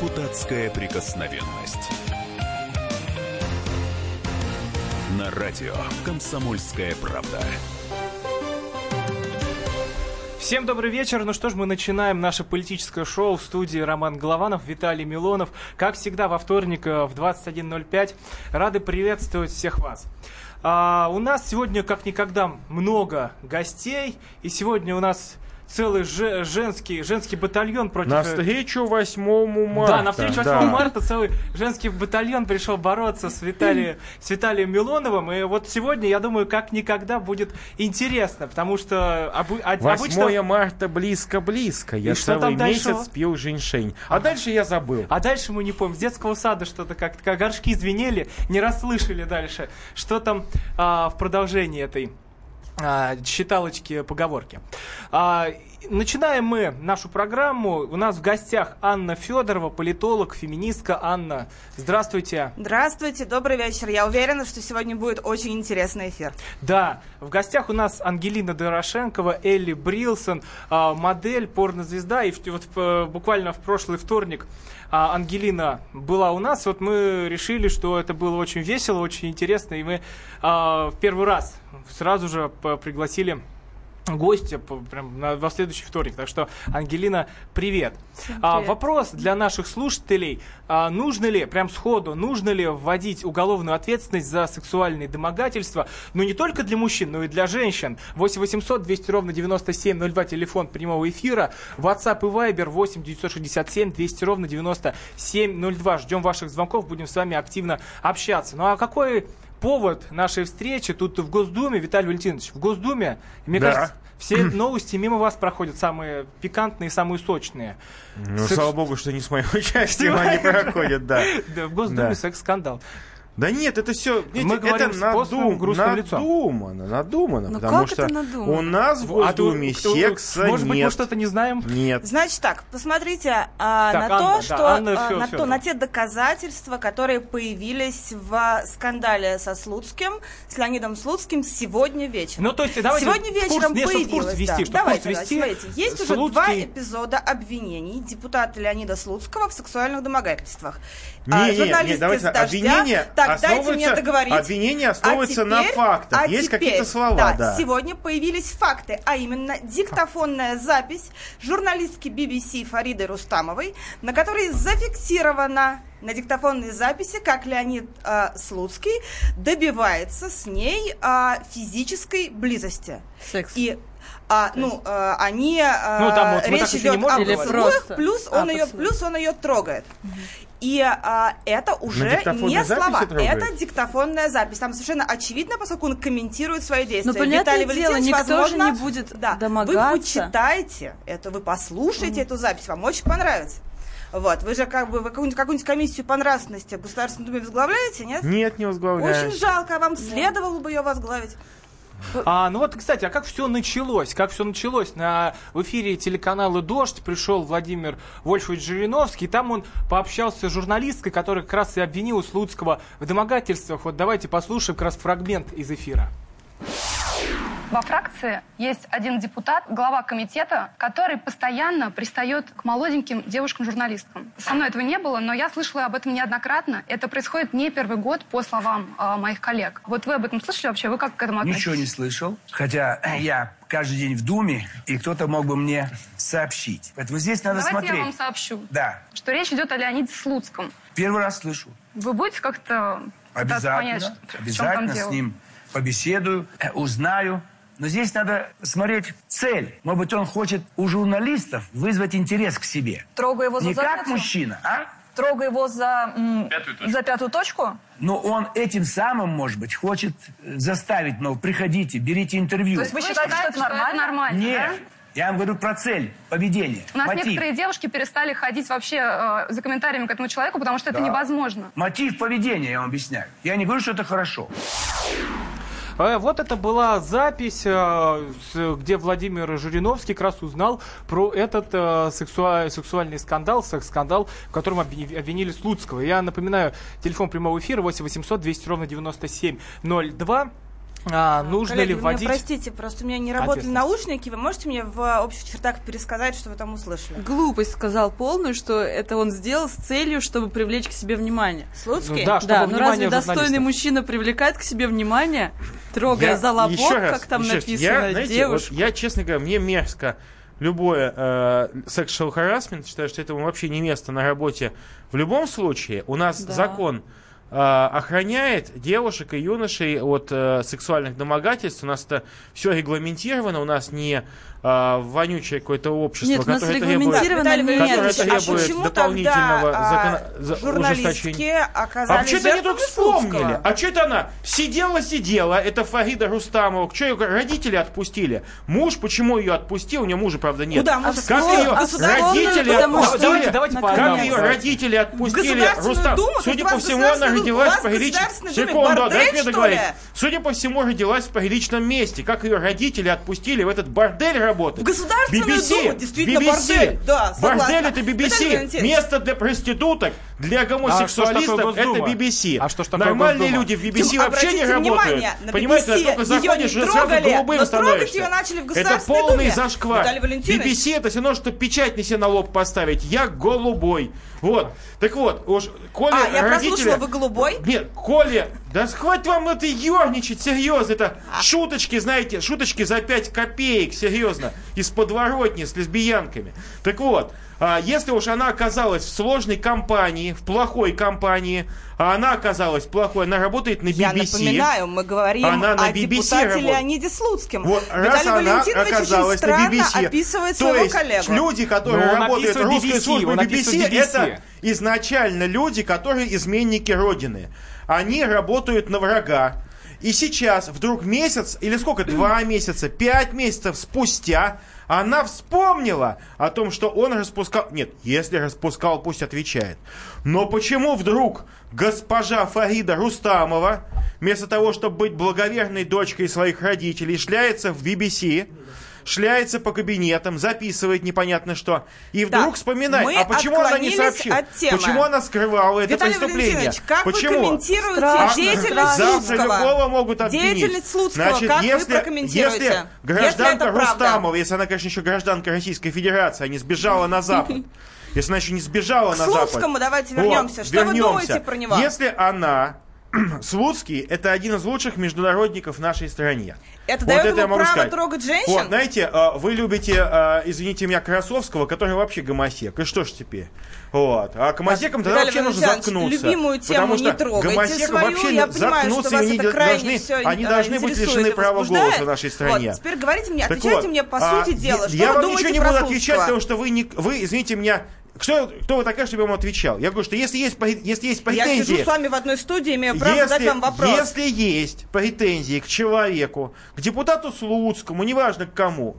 Депутатская прикосновенность. На радио «Комсомольская правда». Всем добрый вечер. Ну что ж, мы начинаем наше политическое шоу в студии Роман Голованов, Виталий Милонов. Как всегда, во вторник э, в 21.05. Рады приветствовать всех вас. А, у нас сегодня, как никогда, много гостей. И сегодня у нас целый же, женский, женский батальон против... На встречу 8 марта. Да, на встречу 8 да. марта целый женский батальон пришел бороться с, Виталием, с Виталием Милоновым. И вот сегодня, я думаю, как никогда будет интересно, потому что об, 8 обычно... марта близко-близко. Я целый месяц дальше... пил женьшень. А, а дальше я забыл. А дальше мы не помним. С детского сада что-то как-то, как горшки звенели, не расслышали дальше. Что там а, в продолжении этой а, считалочки, поговорки. А, начинаем мы нашу программу. У нас в гостях Анна Федорова, политолог, феминистка. Анна, здравствуйте. Здравствуйте, добрый вечер. Я уверена, что сегодня будет очень интересный эфир. Да, в гостях у нас Ангелина Дорошенкова, Элли Брилсон, а, модель, порнозвезда. И вот буквально в прошлый вторник а Ангелина была у нас, вот мы решили, что это было очень весело, очень интересно, и мы а, в первый раз сразу же пригласили гостя прям на, во следующий вторник. Так что, Ангелина, привет. А, вопрос для наших слушателей. А, нужно ли, прям сходу, нужно ли вводить уголовную ответственность за сексуальные домогательства, ну не только для мужчин, но и для женщин? 8 800 200 ровно 9702, телефон прямого эфира. WhatsApp и Viber 8 967 200 ровно 9702. Ждем ваших звонков, будем с вами активно общаться. Ну а какой повод нашей встречи тут в Госдуме, Виталий Валентинович, в Госдуме, мне да. кажется, все новости мимо вас проходят, самые пикантные, самые сочные. Ну, Секс... слава богу, что не с моим участием они проходят, да. Да, в Госдуме секс-скандал. Да нет, это все мы это говорим надум, грустным надумано, надумано, Но ну потому что надумано? у нас в Госдуме а секса может быть, мы что-то не знаем? Нет. Значит так, посмотрите а, так, на Анна, то, что да, Анна, а, на, то, на те доказательства, которые появились в скандале со Слуцким, с Леонидом Слуцким сегодня вечером. Ну то есть давайте сегодня вечером курс, появилось. Курс вести, да. Давайте, курс вести, давайте, смотрите, есть Слуцкий... уже два эпизода обвинений депутата Леонида Слуцкого в сексуальных домогательствах. Не, а, не, не, давайте обвинения так, дайте мне договорить. Обвинение основывается а теперь, на фактах. А Есть какие-то слова, да, да. Сегодня появились факты, а именно диктофонная запись журналистки BBC Фариды Рустамовой, на которой зафиксирована на диктофонной записи, как Леонид э, Слуцкий добивается с ней э, физической близости. Секс. И а, ну, э, они э, ну, там вот речь идет об поцелуях, плюс а, он ее, плюс он ее трогает. Угу. И а, это уже не слова, это диктофонная запись. Там совершенно очевидно, поскольку он комментирует свои действия. Но, Виталий дело, никто возможно, же не будет да, домогаться. Вы почитайте это, вы послушайте mm. эту запись, вам очень понравится. Вот. Вы же как бы какую-нибудь, какую комиссию по нравственности в Государственной Думе возглавляете, нет? Нет, не возглавляю. Очень жалко, а вам следовало бы ее возглавить. А, ну вот, кстати, а как все началось? Как все началось? На, в эфире телеканала «Дождь» пришел Владимир Вольфович Жириновский, там он пообщался с журналисткой, которая как раз и обвинила Слуцкого в домогательствах. Вот давайте послушаем как раз фрагмент из эфира. Во фракции есть один депутат, глава комитета, который постоянно пристает к молоденьким девушкам-журналисткам. Со мной этого не было, но я слышала об этом неоднократно. Это происходит не первый год, по словам э, моих коллег. Вот вы об этом слышали вообще? Вы как к этому относитесь? Ничего не слышал. Хотя я каждый день в Думе, и кто-то мог бы мне сообщить. Поэтому здесь надо Давайте смотреть. я вам сообщу. Да. Что речь идет о Леониде Слуцком. Первый раз слышу. Вы будете как-то Обязательно, понять, обязательно с ним побеседую, э, узнаю, но здесь надо смотреть цель. Может быть, он хочет у журналистов вызвать интерес к себе. Трогая его за Не как мужчина, а? Трогая его за, пятую за пятую точку? Но он этим самым, может быть, хочет заставить, ну, приходите, берите интервью. То есть вы, вы считаете, что это нормально? Это нормально Нет. Да? Я вам говорю про цель поведения. У нас мотив. некоторые девушки перестали ходить вообще э, за комментариями к этому человеку, потому что да. это невозможно. Мотив поведения, я вам объясняю. Я не говорю, что это хорошо. Э, вот это была запись, э, где Владимир Жириновский как раз узнал про этот э, сексуальный скандал, секс-скандал, в котором обвинили Слуцкого. Я напоминаю, телефон прямого эфира 8 800 200 ровно 9702. А, нужно Коллеги, ли вводить... Меня, простите, просто у меня не работали наушники. Вы можете мне в общих чертах пересказать, что вы там услышали? Глупость сказал полную, что это он сделал с целью, чтобы привлечь к себе внимание. Слуцкий? Ну, да, да, но разве достойный мужчина привлекает к себе внимание, трогая я, за лобок, раз, как там написано, я, знаете, девушку? Вот я, честно говоря, мне мерзко любое э, sexual harassment, считаю, что этому вообще не место на работе. В любом случае, у нас да. закон охраняет девушек и юношей от э, сексуальных домогательств. У нас это все регламентировано, у нас не э, вонючее какое-то общество, нет, которое требует, которое требует а дополнительного тогда, закон... а, ужесточения. А что это они только вспомнили? А что это она сидела-сидела, это Фарида Рустамова, что ее родители отпустили? Муж, почему ее отпустил? У нее мужа, правда, нет. Куда? Муж как ее родители отпустили? Давайте, давайте как ее родители отпустили Рустам? Судя по всему, она родилась в приличном... Секунду, дайте мне договорить. Судя по всему, родилась в приличном месте. Как ее родители отпустили в этот бордель работать? В Государственную BBC, Думу, действительно, BBC. бордель. Да, Бордель это BBC. Место для проституток, для гомосексуалистов а это BBC. А что ж Нормальные люди в BBC вообще не работают. Понимаете, только заходишь и сразу голубым становишься. Это полный зашквар. BBC это все равно, что печать не себе на лоб поставить. Я голубой. Вот. Так вот, уж Коля А, я родители... прослушала, вы голубой? Нет, Коля, да хватит вам это ерничать, серьезно. Это а. шуточки, знаете, шуточки за 5 копеек, серьезно, из подворотни с лесбиянками. Так вот, а если уж она оказалась в сложной компании, в плохой компании, а она оказалась плохой, она работает на BBC. Я напоминаю, мы говорим она на о BBC депутате работает. Леониде Слуцким. Вот, раз она оказалась на BBC, описывает то своего есть коллегу. люди, которые Но работают в русской BBC, службе BBC, BBC, это изначально люди, которые изменники Родины. Они работают на врага. И сейчас, вдруг месяц, или сколько, два месяца, пять месяцев спустя, она вспомнила о том, что он распускал... Нет, если распускал, пусть отвечает. Но почему вдруг госпожа Фарида Рустамова, вместо того, чтобы быть благоверной дочкой своих родителей, шляется в BBC, шляется по кабинетам, записывает непонятно что, и вдруг так, вспоминает, а почему она не сообщила? Почему она скрывала это Виталий преступление? как почему? вы комментируете Страшно. деятельность Завтра любого могут обвинить. Деятельность Слуцкого, Значит, как если, вы прокомментируете? Если гражданка если Рустамова, если она, конечно, еще гражданка Российской Федерации, а не сбежала на Запад, если она еще не сбежала К на Запад. Слуцкому давайте вернемся. Вот, что вернемся. вы думаете про него? Если она Слуцкий – это один из лучших международников в нашей стране. Это вот дает это ему право сказать. трогать женщин? Вот, знаете, а, вы любите, а, извините меня, Красовского, который вообще гомосек. И что ж теперь? Вот. А гомосекам тогда вообще нужно заткнуться. любимую тему потому не трогайте гомосекам свою. вообще Я понимаю, что вас это должны, все они должны быть лишены права голоса в нашей стране. Вот, теперь говорите мне, отвечайте вот, мне по а, сути дела. Что я вам ничего не буду отвечать, потому что вы, не, вы извините меня, кто, кто вы такая, чтобы я вам отвечал? Я говорю, что если есть, если есть претензии... Я сижу с вами в одной студии, имею право если, задать вам вопрос. Если есть претензии к человеку, к депутату Слуцкому, неважно к кому,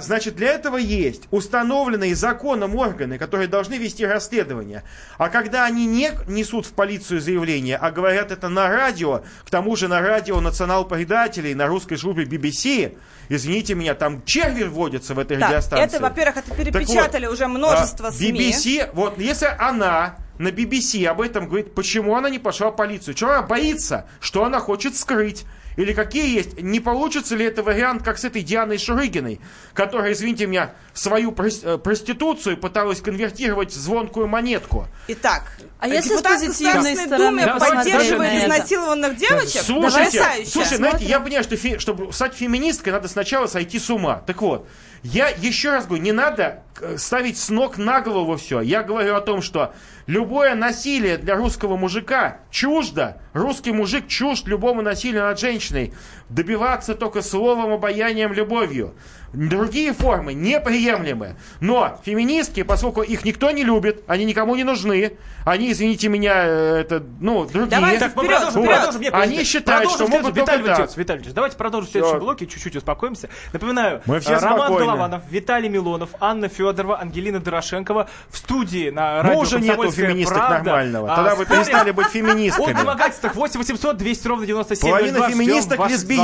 Значит, для этого есть установленные законом органы, которые должны вести расследование. А когда они не несут в полицию заявление, а говорят это на радио, к тому же на радио национал-предателей, на русской службе BBC, извините меня, там черви вводятся в этой да, радиостанции. Это, во-первых, это перепечатали вот, уже множество а, СМИ. BBC, вот если она на BBC об этом говорит, почему она не пошла в полицию, чего она боится, что она хочет скрыть. Или какие есть? Не получится ли это вариант, как с этой Дианой Шурыгиной, которая, извините меня, свою э, проституцию пыталась конвертировать в звонкую монетку? Итак, а если с позитивной стороны Думе поддерживает изнасилованных девочек? Слушайте, слушайте, знаете, я понимаю, что фи, чтобы стать феминисткой, надо сначала сойти с ума. Так вот, я еще раз говорю, не надо ставить с ног на голову все. Я говорю о том, что любое насилие для русского мужика чуждо. Русский мужик чужд любому насилию над женщиной. Добиваться только словом, обаянием, любовью. Другие формы неприемлемы. Но феминистки, поскольку их никто не любит, они никому не нужны, они, извините меня, э, это, ну, другие. Давайте так, вперед, продолжим, вот. продолжим. Они считают, что могут Виталий Валентинович, Виталий давайте продолжим в следующем блоке, чуть-чуть успокоимся. Напоминаю, Мы все Роман спокойны. Голованов, Виталий Милонов, Анна Федорова, Ангелина Дорошенкова в студии на радио Мужа нету феминисток правда. нормального. Тогда а, вы перестали быть феминистками. О домогательствах 8 800 200 ровно 97 Половина феминисток лесбиянки.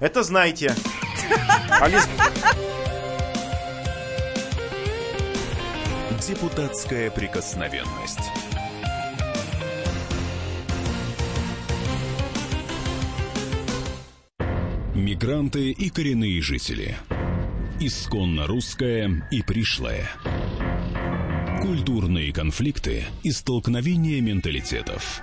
Это знайте. А Депутатская прикосновенность. Мигранты и коренные жители. Исконно русская и пришлая. Культурные конфликты и столкновения менталитетов.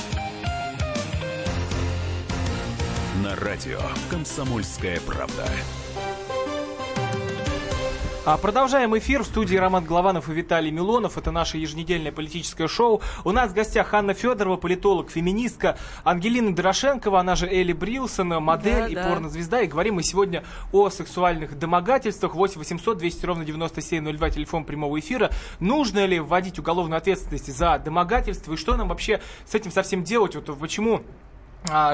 На радио «Комсомольская правда». А продолжаем эфир в студии Роман Голованов и Виталий Милонов. Это наше еженедельное политическое шоу. У нас в гостях Анна Федорова, политолог, феминистка, Ангелина Дорошенкова, она же Элли Брилсон, модель да, и да. порнозвезда. И говорим мы сегодня о сексуальных домогательствах. 8 800 200 ровно 9702, телефон прямого эфира. Нужно ли вводить уголовную ответственность за домогательство? И что нам вообще с этим совсем делать? Вот почему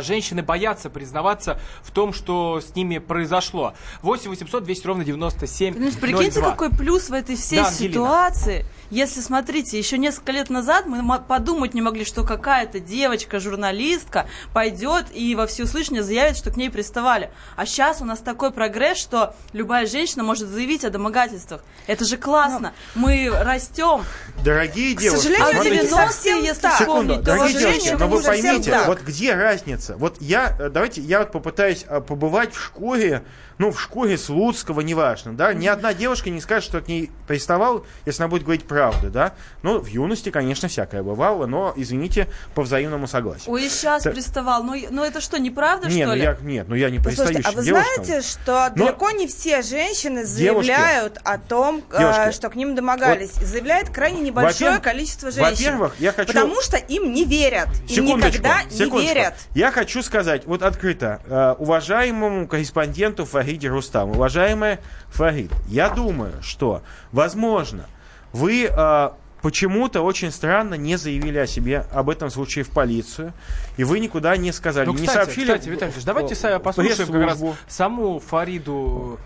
женщины боятся признаваться в том, что с ними произошло. 8 800 200 ровно 97 ну, Прикиньте, какой плюс в этой всей да, ситуации. Если, смотрите, еще несколько лет назад мы подумать не могли, что какая-то девочка, журналистка пойдет и во всеуслышание заявит, что к ней приставали. А сейчас у нас такой прогресс, что любая женщина может заявить о домогательствах. Это же классно. Но... Мы растем. Дорогие девушки, к сожалению, это 90-е, если секунду, вспомнить, дорогие девушки, но вы поймите, вот где разница? Вот я, э, давайте, я вот попытаюсь э, побывать в школе ну, в школе Слуцкого, неважно, да, ни одна девушка не скажет, что к ней приставал, если она будет говорить правду, да. Ну, в юности, конечно, всякое бывало, но, извините, по взаимному согласию. Ой, сейчас Т... приставал, ну, ну это что, неправда, нет, что ну, ли? Я, нет, ну я не пристаю а вы девушкам. знаете, что но... далеко не все женщины заявляют девушки, о том, э, девушки, что к ним домогались. Вот, Заявляет крайне небольшое количество женщин. Во-первых, я хочу... Потому что им не верят. Им никогда не верят. Я хочу сказать, вот открыто, э, уважаемому корреспонденту Фариде Рустаму, уважаемая Фарид, я думаю, что, возможно, вы э, почему-то очень странно не заявили о себе об этом случае в полицию, и вы никуда не сказали, ну, кстати, не сообщили. Кстати, Виталий давайте послушаем как раз саму Фариду,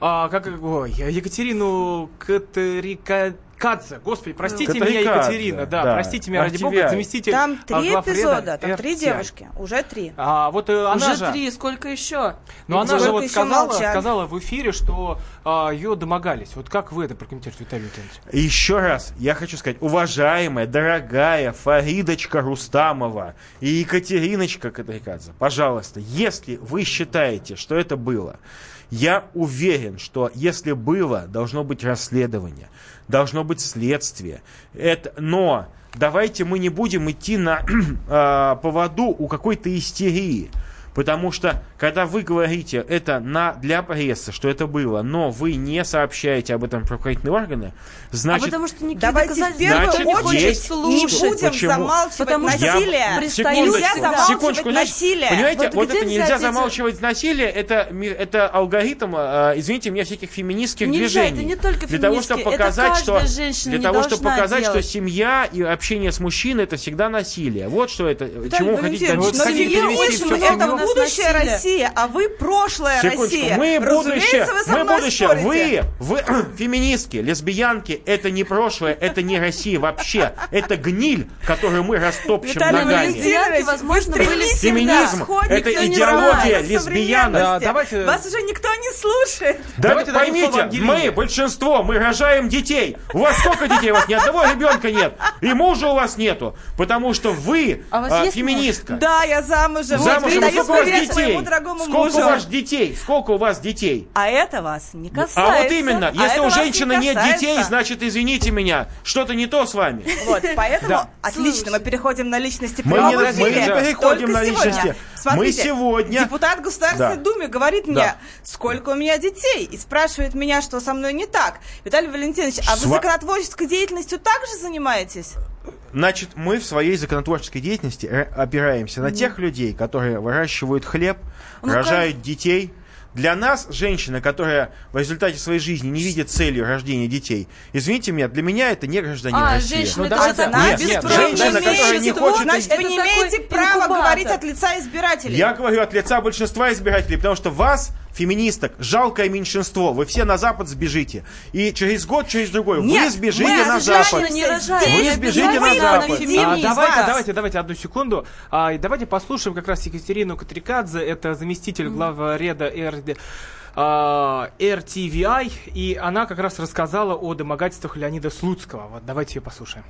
а, как, ой, Екатерину Катерика Кадзе, господи, простите меня, Екатерина, да, да, простите меня, ради бога, заместитель Там три эпизода, там три девушки, уже три. А, вот э, она уже же... три, сколько еще? Но она же вот сказала, сказала в эфире, что а, ее домогались. Вот как вы это прокомментируете, Виталий Витальевич? Еще раз, я хочу сказать, уважаемая, дорогая Фаридочка Рустамова и Екатериночка Кадрикадзе, пожалуйста, если вы считаете, что это было, я уверен, что если было, должно быть расследование должно быть следствие. Это, но давайте мы не будем идти на э, поводу у какой-то истерии. Потому что, когда вы говорите это на, для прессы, что это было, но вы не сообщаете об этом правоохранительные органы, значит... А потому что никакие Давайте в первую значит, очередь есть, не будем почему? замалчивать потому насилие. Я, секундочку, нельзя замалчивать секундочку, насилие. Понимаете, вот, вот это нельзя эти... замалчивать насилие, это, это алгоритм, э, извините меня, всяких феминистских нельзя, движений. это не только для того, чтобы показать, что Для того, чтобы показать, делать. что семья и общение с мужчиной это всегда насилие. Вот что это, Виталий чему хотите, но хотите перевести все будущее Россия, а вы прошлое Секундочку. Россия. Мы будущее, вы со мы будущее. Спорите. Вы, вы феминистки, лесбиянки, это не прошлое, это не Россия вообще. Это гниль, которую мы растопчем Виталий ногами. Валентинович, возможно, были Феминизм – это идеология лесбиянок. Да, давайте... Вас уже никто не слушает. Да, давайте поймите, мы большинство, мы рожаем детей. У вас сколько детей? У вас ни одного ребенка нет. И мужа у вас нету. Потому что вы а а, феминистка. Да, я замужем. Замужем. Вот, сколько вас детей? Сколько мужу. у вас детей? Сколько у вас детей? А это вас не касается. А вот именно, если а у женщины не нет детей, значит, извините меня, что-то не то с вами. Вот, поэтому да. отлично, мы переходим на личности мы не, мы не переходим на личности. Смотрите, мы сегодня... депутат Государственной да. Думы говорит мне, да. сколько у меня детей, и спрашивает меня, что со мной не так. Виталий Валентинович, а вы законотворческой деятельностью также занимаетесь? Значит, мы в своей законотворческой деятельности опираемся на тех людей, которые выращивают хлеб, ну, рожают как... детей, для нас, женщина, которая в результате своей жизни не видит целью рождения детей, извините меня, для меня это не гражданин а, России. Женщина, ну, давайте, она нет, нет, женщина, которая не хочет... Значит, вы не имеете права говорить от лица избирателей. Я говорю от лица большинства избирателей, потому что вас феминисток, жалкое меньшинство. Вы все на Запад сбежите. И через год, через другой Нет, вы сбежите мы на Запад. не. Вы сбежите на Запад. А, давайте, давайте, давайте одну секунду. А, давайте послушаем как раз Екатерину Катрикадзе, это заместитель главреда РД. а, RTVI, и она как раз рассказала о домогательствах Леонида Слуцкого. Вот давайте ее послушаем.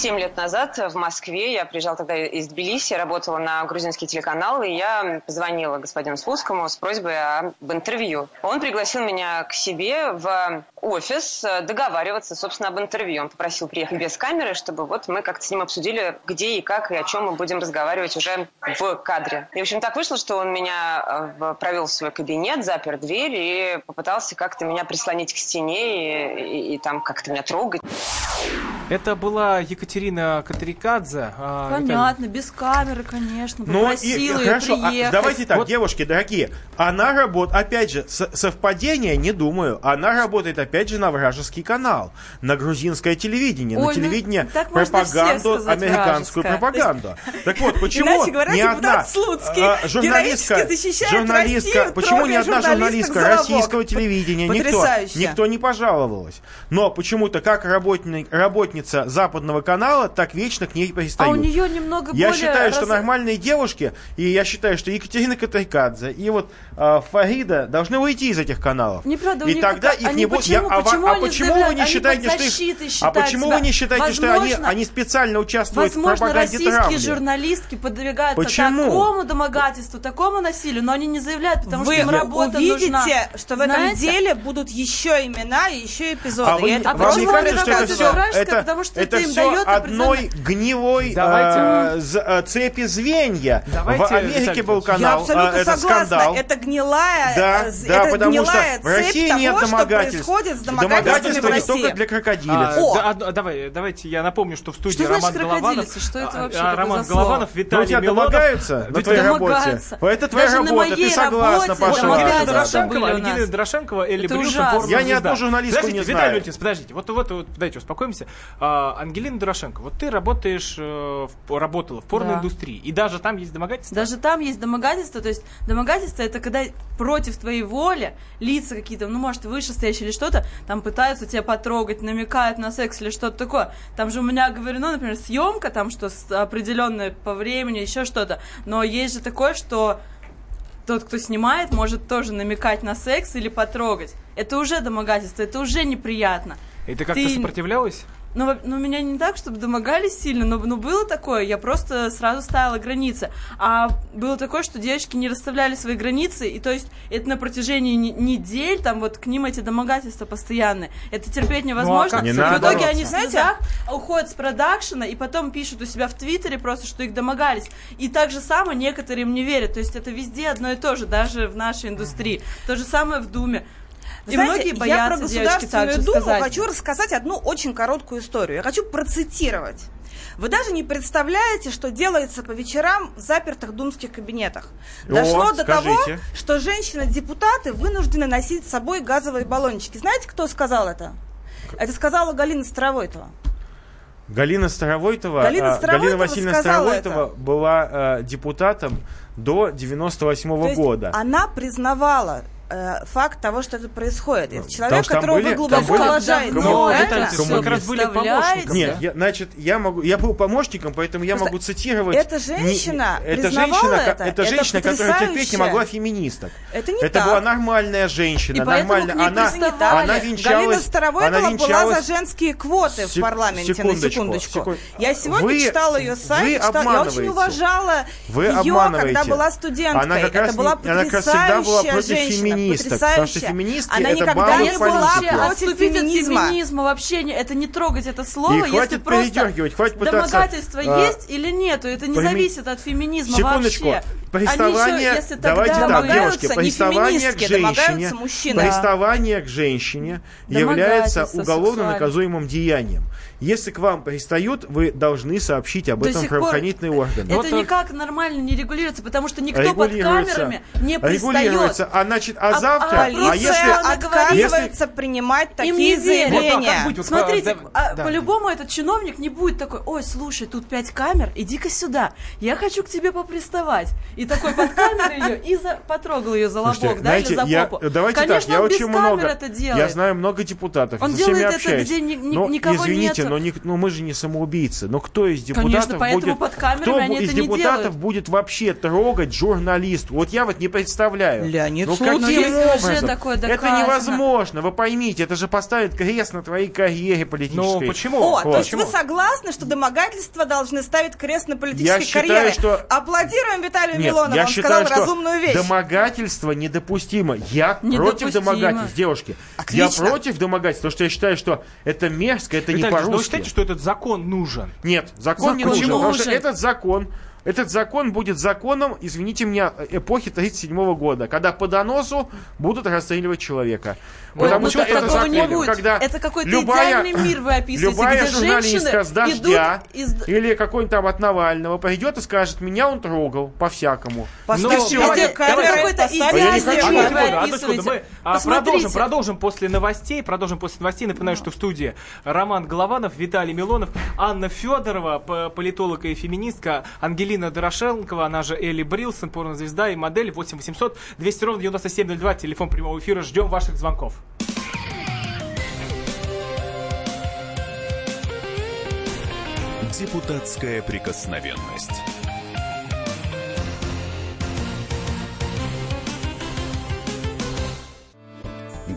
Семь лет назад в Москве, я приезжала тогда из Тбилиси, работала на грузинский телеканал, и я позвонила господину Слуцкому с просьбой об интервью. Он пригласил меня к себе в офис э, договариваться, собственно, об интервью. Он попросил приехать без камеры, чтобы вот мы как-то с ним обсудили, где и как, и о чем мы будем разговаривать уже в кадре. И, в общем, так вышло, что он меня э, провел в свой кабинет, запер дверь и попытался как-то меня прислонить к стене и, и- и там как-то меня трогать. Это была Екатерина Катрикадзе. а, Понятно, без камеры, конечно. Ну и хорошо, а приехать. давайте так, Вот- девушки дорогие, она работает, опять же, совпадение, не думаю, она работает опять же на вражеский канал, на грузинское телевидение, Ой, на ну, телевидение можно пропаганду, сказать, американскую вражеское. пропаганду. Так вот, почему говоря, ни одна а, журналистка, журналистка, Россию, почему ни одна журналистка российского телевидения, никто, Потрясающе. никто не пожаловалась. Но почему-то как работни- работница западного канала, так вечно к ней А пристают. у нее немного Я более... считаю, что раз- нормальные девушки, и я считаю, что Екатерина Катайкадзе и вот а, Фарида должны уйти из этих каналов. Неправда, и тогда их они не будет. Почему- а, ва- почему а они почему вы заявляют? не Они считаете, под что их... А почему себя. вы не считаете, что они, Возможно- они специально участвуют в Возможно, пропаганде российские травли? журналистки подвигаются Почему? такому домогательству, такому насилию, но они не заявляют, потому Вы что им работа увидите, нужна. что в этом Знаете? деле будут еще имена и еще эпизоды. А вы, не- А вам не почему кажется, вы что это все, это, Потому что это это им все дает одной гнилой Давайте. э, з- э, цепи звенья? Давайте, в Америке был Витальевич. Я канал, абсолютно э, это согласна. скандал. Это гнилая, Да, э, да, это потому что гнилая в России цепь нет того, что домогательств. Происходит с домогательствами в не только России. для крокодилов. А, О! да, одно- давай, давайте я напомню, что в студии Что значит Роман Голованов. Что это а, вообще а, Роман? Голованов, Виталий тебя Милонов. домогаются на Виталий- твоей работе? Это твоя Даже работа, ты согласна, Паша. Ангелина Дорошенкова, Ангелина. Дорошенкова, Элли порнозвезда. Я ни одну журналистку не Виталий знаю. Валентинович, подождите, вот, вот, вот, дайте успокоимся. А, Ангелина Дорошенко, вот ты работаешь, э, в- работала в порноиндустрии, и даже там есть домогательства? Даже там есть домогательство, то есть домогательство это когда против твоей воли лица какие-то, ну, может, вышестоящие или что-то, там пытаются тебя потрогать, намекают на секс или что-то такое. Там же у меня говорено, например, съемка, там что определенная по времени, еще что-то. Но есть же такое, что тот, кто снимает, может тоже намекать на секс или потрогать. Это уже домогательство, это уже неприятно. И ты как-то ты- сопротивлялась? Ну, во- ну, меня не так, чтобы домогались сильно, но, но было такое, я просто сразу ставила границы. А было такое, что девочки не расставляли свои границы, и то есть это на протяжении не- недель, там вот к ним эти домогательства постоянные. Это терпеть невозможно. как Не в итоге бороться. они в слезах уходят с продакшена, и потом пишут у себя в Твиттере просто, что их домогались. И так же самое некоторые им не верят. То есть это везде одно и то же, даже в нашей индустрии. То же самое в Думе. И Знаете, многие я боятся про девочки Государственную Думу сказать. хочу рассказать одну очень короткую историю. Я хочу процитировать. Вы даже не представляете, что делается по вечерам в запертых думских кабинетах. О, Дошло до того, что женщины-депутаты вынуждены носить с собой газовые баллончики. Знаете, кто сказал это? Это сказала Галина Старовойтова. Галина Старовойтова, Галина а, Старовойтова Галина Васильевна Старовойтова была а, депутатом до 98 То есть года. она признавала э, факт того, что это происходит. Это человек, Потому что там которого были- вы глубоко были- уважаете. Но, это Виталий, всё мы как раз были помощником. Нет, я, значит, я могу, я был помощником, поэтому я Просто могу цитировать. эта не- женщина это признавала женщина, это? это Это женщина, которая терпеть не могла феминисток. Это не это так. была нормальная женщина, И поэтому нормальная. к ней Она, приставали. она Галина венчалась. Старовойтова она была венчалась- за женские квоты в парламенте, секундочку, на секундочку. секунд- Я сегодня Вы- читала ее сайт, вы читала- я очень уважала Вы ее, когда была студенткой. Она как раз это была не- она как раз всегда была потрясающая против женщина, феминисток, потому что феминистки Она это никогда не была против отступить феминизма. от феминизма вообще не, это не трогать это слово, И если хватит просто передергивать, хватит пытаться, домогательство а, есть или нету, это не пойми- зависит от феминизма Секундочку. вообще. Приставание, Они еще, если давайте так, девушки, приставание к женщине, приставание к женщине является уголовно наказуемым деянием. Если к вам пристают, вы должны сообщить об До этом пор правоохранительные органы. Это Вот так. никак нормально не регулируется, потому что никто под камерами не пристает. Регулируется. А значит, а, А- завтра, а а, если... отказывается принимать Им такие не верят. Вот, а заявления. Смотрите, да, а, да. по-любому этот чиновник не будет такой, ой, слушай, тут пять камер, иди-ка сюда, я хочу к тебе поприставать. И такой под камерой ее, и за, потрогал ее за лобок, да, знаете, или за я, попу. давайте Конечно, так, я он очень без много, это делает. я знаю много депутатов, Он со всеми делает общаюсь. это, где ни, ни, но, никого извините, нет. но ну мы же не самоубийцы. Но кто из депутатов Конечно, поэтому будет, под камерами кто они из это не депутатов будет вообще трогать журналист? Вот я вот не представляю. Леонид ну Слуцкий. каким образом? такое это невозможно. Вы поймите, это же поставит крест на твоей карьере политической. Ну, почему? О, Вот. то есть вы согласны, что домогательства должны ставить крест на политической Я считаю, карьере? что- Аплодируем Виталию Нет, Милонову, я он считаю, сказал что разумную вещь. домогательство недопустимо. Я против Недопустимо. домогательств, девушки. Я Отлично. против домогательств, потому что я считаю, что это мерзко, это не Виталий, ну вы по-русски. считаете, что этот закон нужен? Нет, закон, не Закон нужен, не потому что нужен. этот закон, этот закон будет законом, извините меня, эпохи 37 года, когда по доносу будут расстреливать человека. Ой, Потому что это такого не закон, будет. когда Это какой-то любая- идеальный мир вы описываете, Любая где журналистка женщины с дождя идут из... или какой-нибудь там от Навального придет и скажет, меня он трогал по-всякому. Поставьте Ну, камеры, какой-то поставьте я не идеальный мы а, Посмотрите. продолжим, продолжим после новостей, продолжим после новостей. Напоминаю, что в студии Роман Голованов, Виталий Милонов, Анна Федорова, политолог и феминистка, Ангелина Дорошенкова, она же Элли Брилсон, порнозвезда и модель 8 800 200 ровно 9702, телефон прямого эфира. Ждем ваших звонков. Депутатская прикосновенность.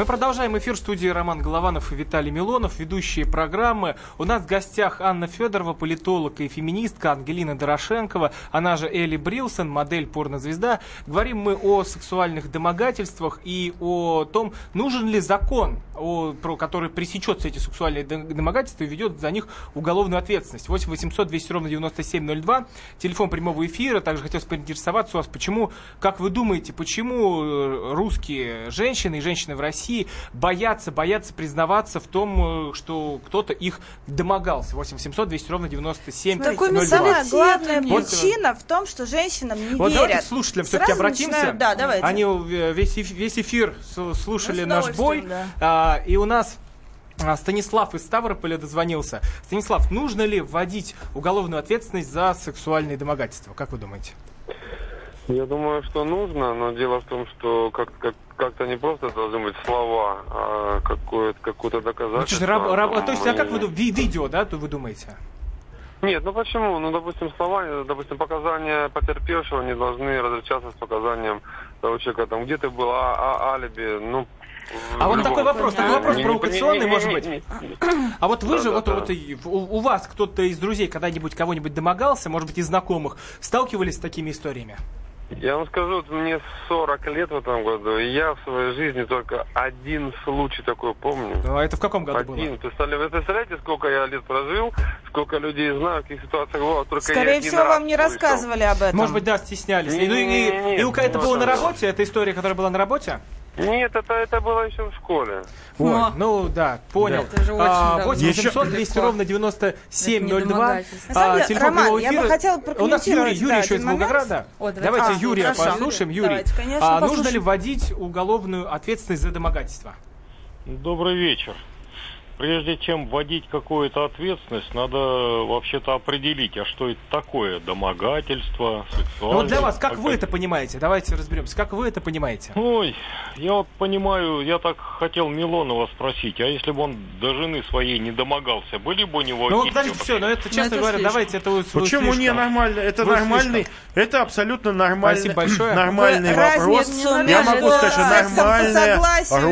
Мы продолжаем эфир в студии Роман Голованов и Виталий Милонов, ведущие программы. У нас в гостях Анна Федорова, политолог и феминистка, Ангелина Дорошенкова, она же Элли Брилсон, модель порнозвезда. Говорим мы о сексуальных домогательствах и о том, нужен ли закон, о, про который пресечет эти сексуальные домогательства и ведет за них уголовную ответственность. 8 800 200 ровно 9702, телефон прямого эфира. Также хотелось поинтересоваться у вас, почему, как вы думаете, почему э, русские женщины и женщины в России боятся, боятся признаваться в том, э, что кто-то их домогался. 8 700 200 ровно 97 Такой 02. Самая главная Вот, причина в том, что женщинам не Вот давайте верят. к слушателям все-таки обратимся. начинают- Да, давайте. Они э, весь, эф- весь эфир слушали Ну, наш бой. удовольствием, А, и у нас а, Станислав из Ставрополя дозвонился. Станислав, нужно ли вводить уголовную ответственность за сексуальные домогательства? Как вы думаете? Я думаю, что нужно, но дело в том, что как, как, как-то не просто должны быть слова, а какое-то, какое-то Ну, доказательство. чё ж, раб- раб- Там то есть, а как вы думаете, ви- видео, да, то вы думаете? Нет, ну почему? Ну, допустим, слова, допустим, показания потерпевшего не должны различаться с показанием того человека. Там, где ты был, а, а- алиби, ну... А вот такой вопрос, такой вопрос провокационный, может быть. А вот вы же, вот, вот у вас кто-то из друзей когда-нибудь кого-нибудь домогался, может быть, из знакомых, сталкивались с такими историями? Я вам скажу, вот мне 40 лет в этом году, и я в своей жизни только один случай такой помню. Ну, а это в каком году Один. было? Представляете, вы представляете, сколько я лет прожил, сколько людей знаю, в каких ситуациях бывало. Только я Скорее один всего, вам не слышал. рассказывали об этом. Может быть, да, стеснялись. И, ну, и- Не-не-не, и у кого это было на работе? Это история, которая была на работе? Нет, это, это было еще в школе. Ой, О. ну да, понял. Это же очень А, давно. 8 800 Еще- 200 легко. ровно Это не 9702. домогательство. На самом А, телефон Роман, прямого я бы эфира. хотела У нас Юрий, Юрий да, еще из. Волгограда. О, давайте. Давайте А, Юрия хорошо. послушаем. Юрий, Давайте, конечно, а нужно послушаем. ли вводить уголовную ответственность за домогательство? Добрый вечер. Прежде чем вводить какую-то ответственность, надо вообще-то определить, а что это такое? Домогательство, Ну сексуальное. вот для вас, как вы это понимаете? Давайте разберемся. Как вы это понимаете? Ой, я вот понимаю, я так хотел Милонова спросить, а если бы он до жены своей не домогался, были бы у него Ну, какие-то подождите, все, но это, честно это говоря, слишком. давайте это вот Почему не слишком. нормально? Это Вы нормальный, слишком. это абсолютно нормальный, Спасибо большое. нормальный Вы вопрос. разницу Я могу сказать, что нормальная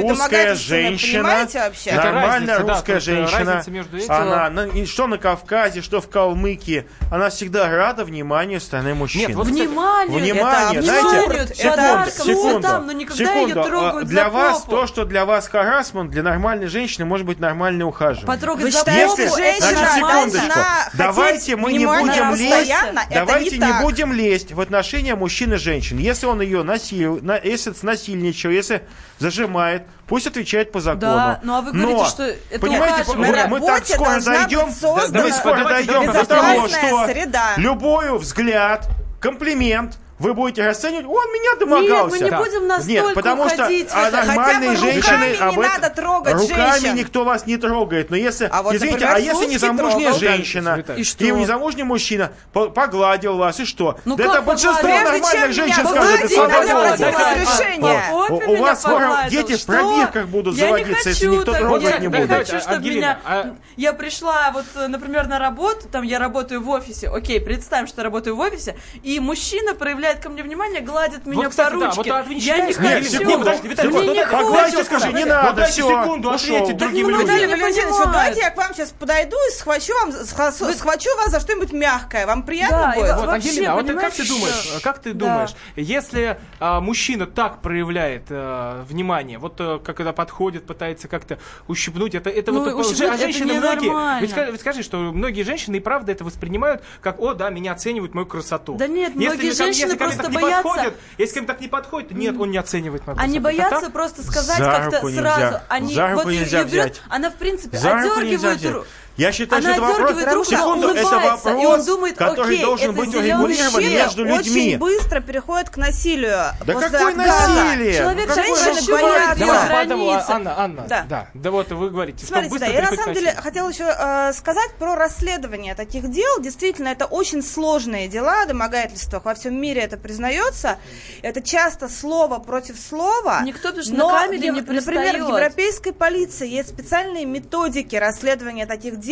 русская женщина, понимаете вообще? Это нормальная разница, да, русская тут, э, женщина, между этим. она, на- и что на Кавказе, что в Калмыкии, она всегда рада вниманию стороны мужчин. Нет, вот, кстати, Вниманию, Внимание, это знаете, абсурд, секунду, подарком, секунду, цветам, но никогда секунду. ее трогают Для за вас попу. то, что для вас харасмент, для нормальной женщины может быть нормальное ухаживание. Потрогать Вы за считаете, попу, Если, это значит, нормально? секундочку, давайте мы не будем лезть? Это давайте не не, будем лезть в отношения мужчин и женщин. Если он ее насилил, на- если насильничал, если зажимает, пусть отвечает по закону. Да, ну а вы говорите, Но, что это понимаете, ухаживание. мы, так скоро быть создана мы скоро дойдем до того, что среда. любой взгляд, комплимент вы будете расценивать, он меня домогался. Нет, мы не будем настолько Нет, потому что уходить а, нормальные женщины руками не об этом- надо трогать руками женщин. никто вас не трогает. Но если, А вот, извините, например, а если незамужняя трогал. женщина И что? и незамужний мужчина по- погладил вас, и что? Ну да как это большинство нормальных женщин меня скажут, это попе У вас скоро дети в пробирках будут Я не заводиться, если никто трогать я не не будет. хочу, чтобы меня... а- Я пришла, вот, э, например, на работу, там я работаю в офисе, окей, представим, что я работаю в офисе, и мужчина проявляет ко мне внимание, гладит меня Вот, кстати, по да, ручке. вот, а я не хочу. Нет, секунду, подожди, Виталий, Мне вот, не вот, вот, хочется. скажи, не Вот надо, дайте все, секунду ушел. ответить другим ну, людям. Виталий, Валентинович, вот давайте я к вам сейчас подойду и схвачу, вам, схвачу, схвачу вас за что-нибудь мягкое. Вам приятно Да, будет? вот Вот, Вообще, Ангелина, а вот ты как ты думаешь, что- как ты Да. думаешь, если а, мужчина так проявляет а, внимание, вот а, как когда подходит, пытается как-то ущипнуть, это, это Ну, вот такое- ущипнуть а это женщины многие, ведь, ска- ведь скажи, что многие женщины и правда это воспринимают как, о, да, меня оценивают мою красоту. Да нет, Если многие женщины ко мне просто так не боятся- подходит, если ко мне так не подходит, нет, он не оценивает мою Они боятся просто сказать За как-то руку сразу. Они За руку вот нельзя её берет, взять. она в принципе За руку одергивает взять. Я считаю, Она что это вопрос, руку, секунду, это вопрос, и он думает, который окей, должен быть урегулирован между людьми. Очень быстро переходит к насилию. Да какое насилие? Человек Ну, насилие? боятся Давай, границы. Анна, Анна, Да. да. да, вот вы говорите, что Смотрите, быстро да, я на самом деле хотела еще э, сказать про расследование таких дел. Действительно, это очень сложные дела, домогательства. Во всем мире это признается. Это часто слово против слова. Никто даже но на камере не Например, пристает. в европейской полиции есть специальные методики расследования таких дел,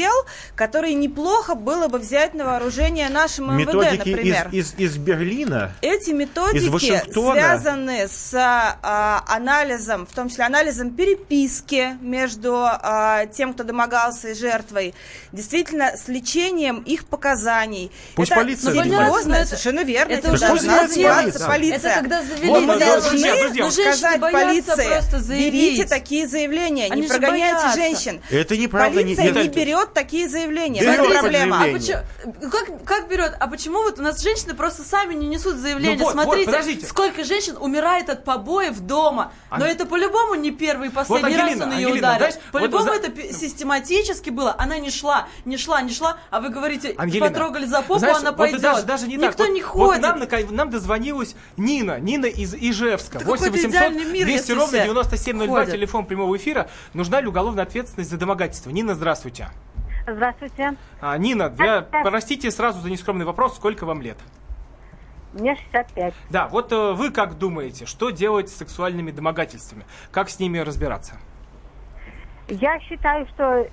которые неплохо было бы взять на вооружение нашему МВД, Методики например. из, из, из Берлина. Эти Из методики Вашингтона? связаны с а, анализом, в том числе анализом переписки между а, тем, кто домогался и жертвой, действительно с лечением их показаний. Пусть это полиция серьезно, это- совершенно верно, это этим уже должна пусть заниматься полиция. полиция. Это когда завели Вот, Мы должны сказать полиции, берите такие заявления, Они не прогоняйте боятся. женщин. Это неправда. не- Полиция не, нет. берет такие заявления. Берет такие проблема. А заявления. почему, как, как берет? А почему вот у нас женщины просто сами не несут заявление? Ну вот, вот, Смотрите, подождите. сколько женщин умирает от побоев дома. Но Ан- это по-любому не первый и последний Вот, раз Ангелина, он ее Ангелина, ударил. знаешь, По-любому вот за- это пи- систематически было. Она не шла, не шла, не шла, а вы говорите, Ангелина, потрогали за попу, знаешь, она вот пойдет. даже, даже не Никто так. Вот- не вот ходит. нам, нака- нам дозвонилась Нина, Нина из Ижевска. Это какой-то 8 800 идеальный мир, 200 если ровно все 9702, ходят. телефон прямого эфира. Нужна ли уголовная ответственность за домогательство? Нина, здравствуйте. Здравствуйте. А, Нина, для, простите сразу за нескромный вопрос, сколько вам лет? Мне 65. Да, вот э, вы как думаете, что делать с сексуальными домогательствами? Как с ними разбираться? Я считаю, что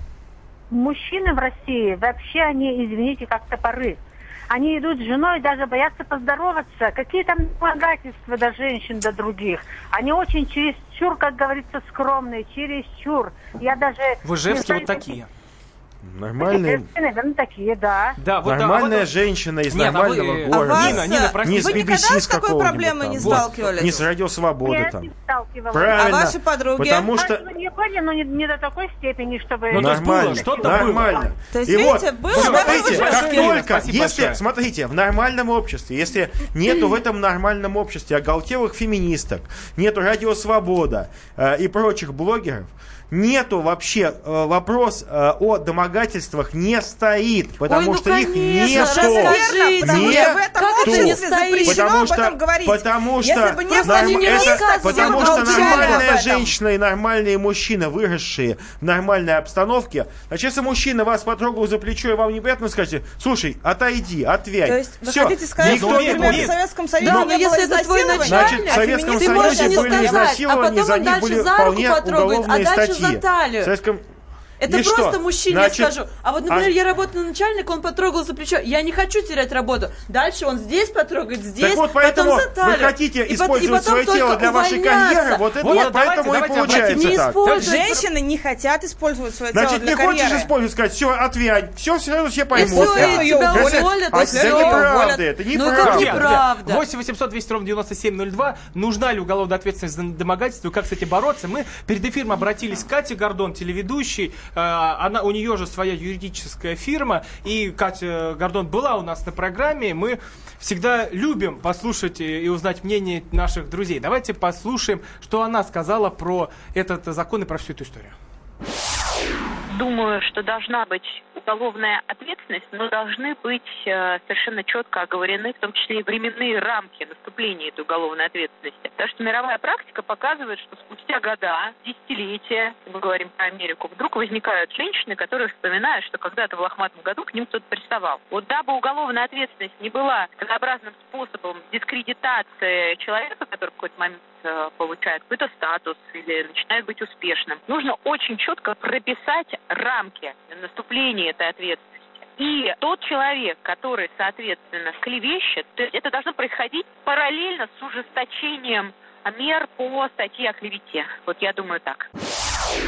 мужчины в России вообще они, извините, как топоры. Они идут с женой, даже боятся поздороваться. Какие там домогательства до женщин, до других. Они очень чересчур, как говорится, скромные, чересчур. Я даже... В Ижевске знаю, вот такие. Нормальные, Наверное, такие, да. Да, вот, да, а нормальная вот- женщина из Нет, а вы, нормального э, города. а вас, Нина, Нина, простите. не с Вы никогда с такой проблемой не Вот. сталкивались? Не с Радио Свободы Нет, там. не сталкивалась. Правильно. А ваши подруги? Потому что... Может, не были, но не, не до такой степени, чтобы... Ну, Нормально, что-то нормально. было. То есть, И видите, вот, было, да, смотрите, вы как только, Спасибо если, большое. смотрите, в нормальном обществе, если нету в этом нормальном обществе оголтелых феминисток, нету Радио Свобода э, и прочих блогеров, нету вообще э, вопрос э, о домогательствах не стоит, потому Ой, ну, что их конечно, нету. расскажите. Потому Нет, что в этом как это не стоит? Потому об этом что, говорить. потому что, Если бы не было норм- не это- потому что нормальная женщина и нормальные мужчины, выросшие в нормальной обстановке, значит, если мужчина вас потрогал за плечо и вам неприятно, скажете, слушай, отойди, отвянь. То есть вы Всё, хотите сказать, никто что, не например, будет. в Советском Союзе Да, не но было если это твой изнасилований? Значит, в А Советском Союзе не были сказать, а изнасилования, потом за них дальше были за руку вполне потрогает, а уголовные дальше статьи. За талию. В Советском Это И просто что? мужчине Значит, я скажу. А вот, например, а- я работаю на начальника, он потрогал за плечо. Я не хочу терять работу. Дальше он здесь потрогает, здесь, Так вот, поэтому потом за вы талию. хотите И и использовать свое тело для вашей увольняться. карьеры, вот это Вот вот давайте, поэтому и давайте получается Не так. Женщины не хотят использовать свое Значит, тело для не хочешь карьеры. использовать, сказать, все, отвянь, все, все И поймут. все, Да. и тебя уволят, а и это все. неправда, это Ну, неправда. как Друзья, неправда? друзья, 8 800 200 ровно 9702. Нужна ли уголовная ответственность за домогательство? И как с этим бороться? Мы перед эфиром обратились к Кате Гордон, телеведущей. Э, Она, у нее же своя юридическая фирма. И Катя Гордон была у нас на программе. Мы всегда любим послушать и и узнать мнение наших друзей. Давайте послушаем, что она сказала про этот закон и про всю эту историю. Думаю, что должна быть уголовная ответственность, но должны быть э, совершенно четко оговорены, в том числе и временные рамки наступления этой уголовной ответственности. Потому что мировая практика показывает, что спустя года, десятилетия, мы говорим про Америку, вдруг возникают женщины, которые вспоминают, что когда-то в лохматом году к ним кто-то приставал. Вот дабы уголовная ответственность не была своеобразным способом дискредитации человека, который в какой-то момент получает какой-то статус или начинает быть успешным. Нужно очень четко прописать рамки наступления этой ответственности. И тот человек, который, соответственно, клевещет, то есть это должно происходить параллельно с ужесточением мер по статье о клевете. Вот я думаю так.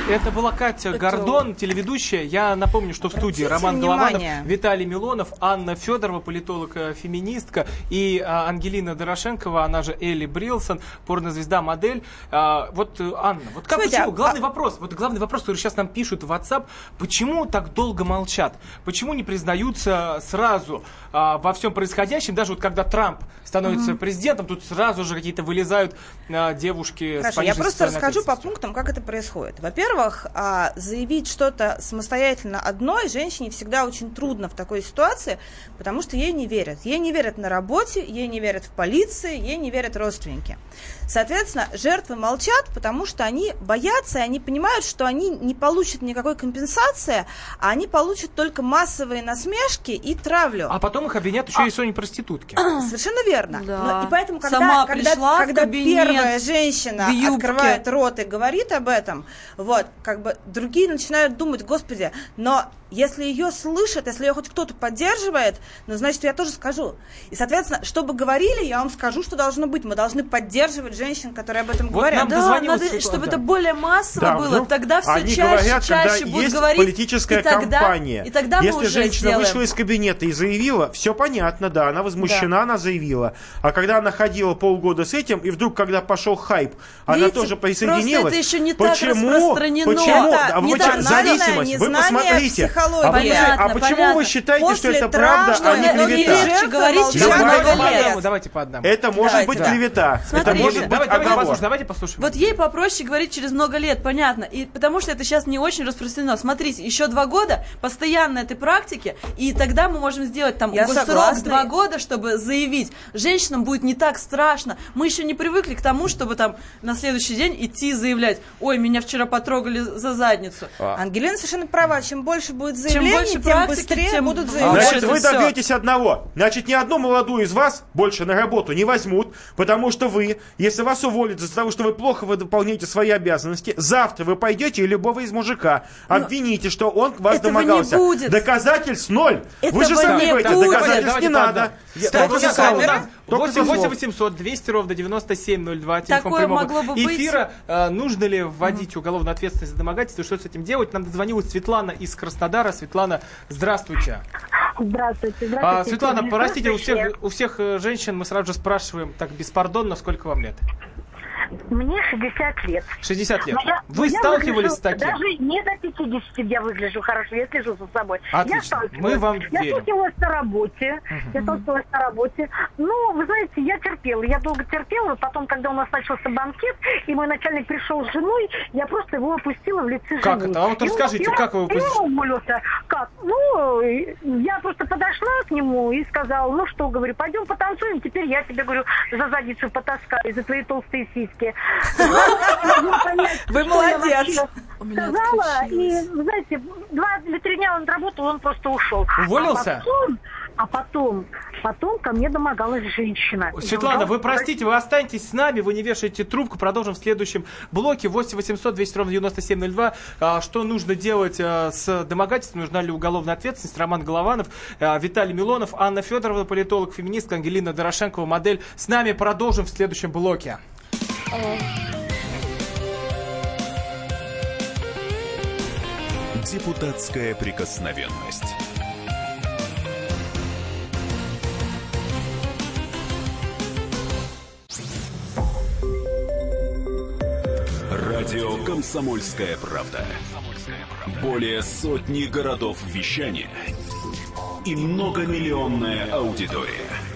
Это была Катя Гордон, телеведущая. Я напомню, что в студии Обратите Роман внимание. Голованов, Виталий Милонов, Анна Федорова, политолог-феминистка, и а, Ангелина Дорошенкова, она же Элли Брилсон, порнозвезда, модель. А, вот, э, Анна, вот как, Смотрите, почему? а- Главный вопрос, вот главный вопрос, который сейчас нам пишут в WhatsApp, почему так долго молчат? Почему не признаются сразу во всем происходящем? Даже вот когда Трамп становится президентом, тут сразу же какие-то вылезают девушки с Хорошо, я пониженной просто расскажу по пунктам, как это происходит. Во-первых, а, заявить что-то самостоятельно одной женщине всегда очень трудно в такой ситуации, потому что ей не верят. Ей не верят на работе, ей не верят в полиции, ей не верят родственники. Соответственно, жертвы молчат, потому что они боятся, и они понимают, что они не получат никакой компенсации, а они получат только массовые насмешки и травлю. А потом их обвинят еще и Соней проститутки. Совершенно верно. Да. Но- и поэтому, когда, Сама когда, когда кабинет первая женщина открывает рот и говорит об этом, вот, как бы другие начинают думать, господи, но если ее слышат, если ее хоть кто-то поддерживает, ну, значит, я тоже скажу. И, соответственно, чтобы говорили, я вам скажу, что должно быть. Мы должны поддерживать женщин, которые об этом Вот говорят. нам Да, надо, Светлана, чтобы да. это более массово Да, было, вдруг тогда все они чаще, говорят, чаще когда будут есть говорить. политическая и тогда, кампания. И тогда мы Если уже женщина сделаем. вышла из кабинета и заявила, все понятно, да, она возмущена, она заявила. А когда она ходила полгода с этим, и вдруг, когда пошел хайп, она Видите, тоже просто присоединилась. это еще не так почему? Распространено. Почему? Это А вы зависимость. Вы посмотрите. А, вы а почему понятно. вы считаете, что После это правда, а не клевета? говорить Давайте Давайте много по лет. одному, давайте по одному. Это может быть да. клевета. Это Смотрите, может быть оговор. послушаем, давайте послушаем. Вот ей попроще говорить через много лет, понятно. И потому что это сейчас не очень распространено. Смотрите, еще два года постоянно этой практики, и тогда мы можем сделать там Я срок два года, чтобы заявить. Женщинам будет не так страшно. Мы еще не привыкли к тому, чтобы там на следующий день идти и заявлять, ой, меня вчера потрогали за задницу. Ангелина совершенно права. Чем больше будет Чем заявлений, больше тем практики, быстрее тем- будут А, заявления. Значит, вы добьетесь одного. Значит, ни одну молодую из вас больше на работу не возьмут, потому что вы, если вас уволят из-за того, что вы плохо выполняете свои обязанности, завтра вы пойдете и любого из мужика обвините, что он вас этого не домогался. будет. Доказательств ноль. вы же Этого сами не говорите, будет. доказательств не по надо. одному. Я- Так, только друзья, со слов. у нас Только со 8 слов. 800 200 ровно 9702 телефон Такое прямого могло бы быть. эфира. Э, Нужно ли вводить уголовную ответственность за домогательство? Что с этим делать? Нам дозвонилась Светлана из Краснодара. Светлана, здравствуйте. Здравствуйте, А, здравствуйте. Светлана, Сергей. простите, у всех, у всех э, женщин мы сразу же спрашиваем так беспардонно, сколько вам лет? Мне 60 лет. 60 лет. Но я- Вы я сталкивались выгляжу- с таким? Даже не до 50 я выгляжу хорошо, я слежу за собой. Отлично. Я. Мы вам Я верим. сталкивалась на работе. Я сталкивалась на работе. Ну, вы знаете, я терпела. Я долго терпела. Потом, когда у нас начался банкет, и мой начальник пришел с женой, я просто его опустила в лице Как жены. это? А вот расскажите, и он- как вы его и он опустили? уволился. Как? Ну, я просто подошла к нему и сказала, ну что, говорю, пойдем потанцуем, теперь я тебе, говорю, за задницу потаскаю, за твои толстые сиськи. Вы молодец. Сказала, и, знаете, два или три дня он работал, он просто ушел. Уволился? А потом, а потом Потом ко мне домогалась женщина. Светлана, вы простите, вы останетесь с нами, вы не вешаете трубку, продолжим в следующем блоке. 8 800 200 ровно 9702. А, что нужно делать а, с домогательством, нужна ли уголовная ответственность? Роман Голованов, а, Виталий Милонов, Анна Федорова, политолог, феминистка, Ангелина Дорошенкова, модель. С нами продолжим в следующем блоке. Депутатская прикосновенность. Радио «Комсомольская правда». Более сотни городов вещания и многомиллионная аудитория.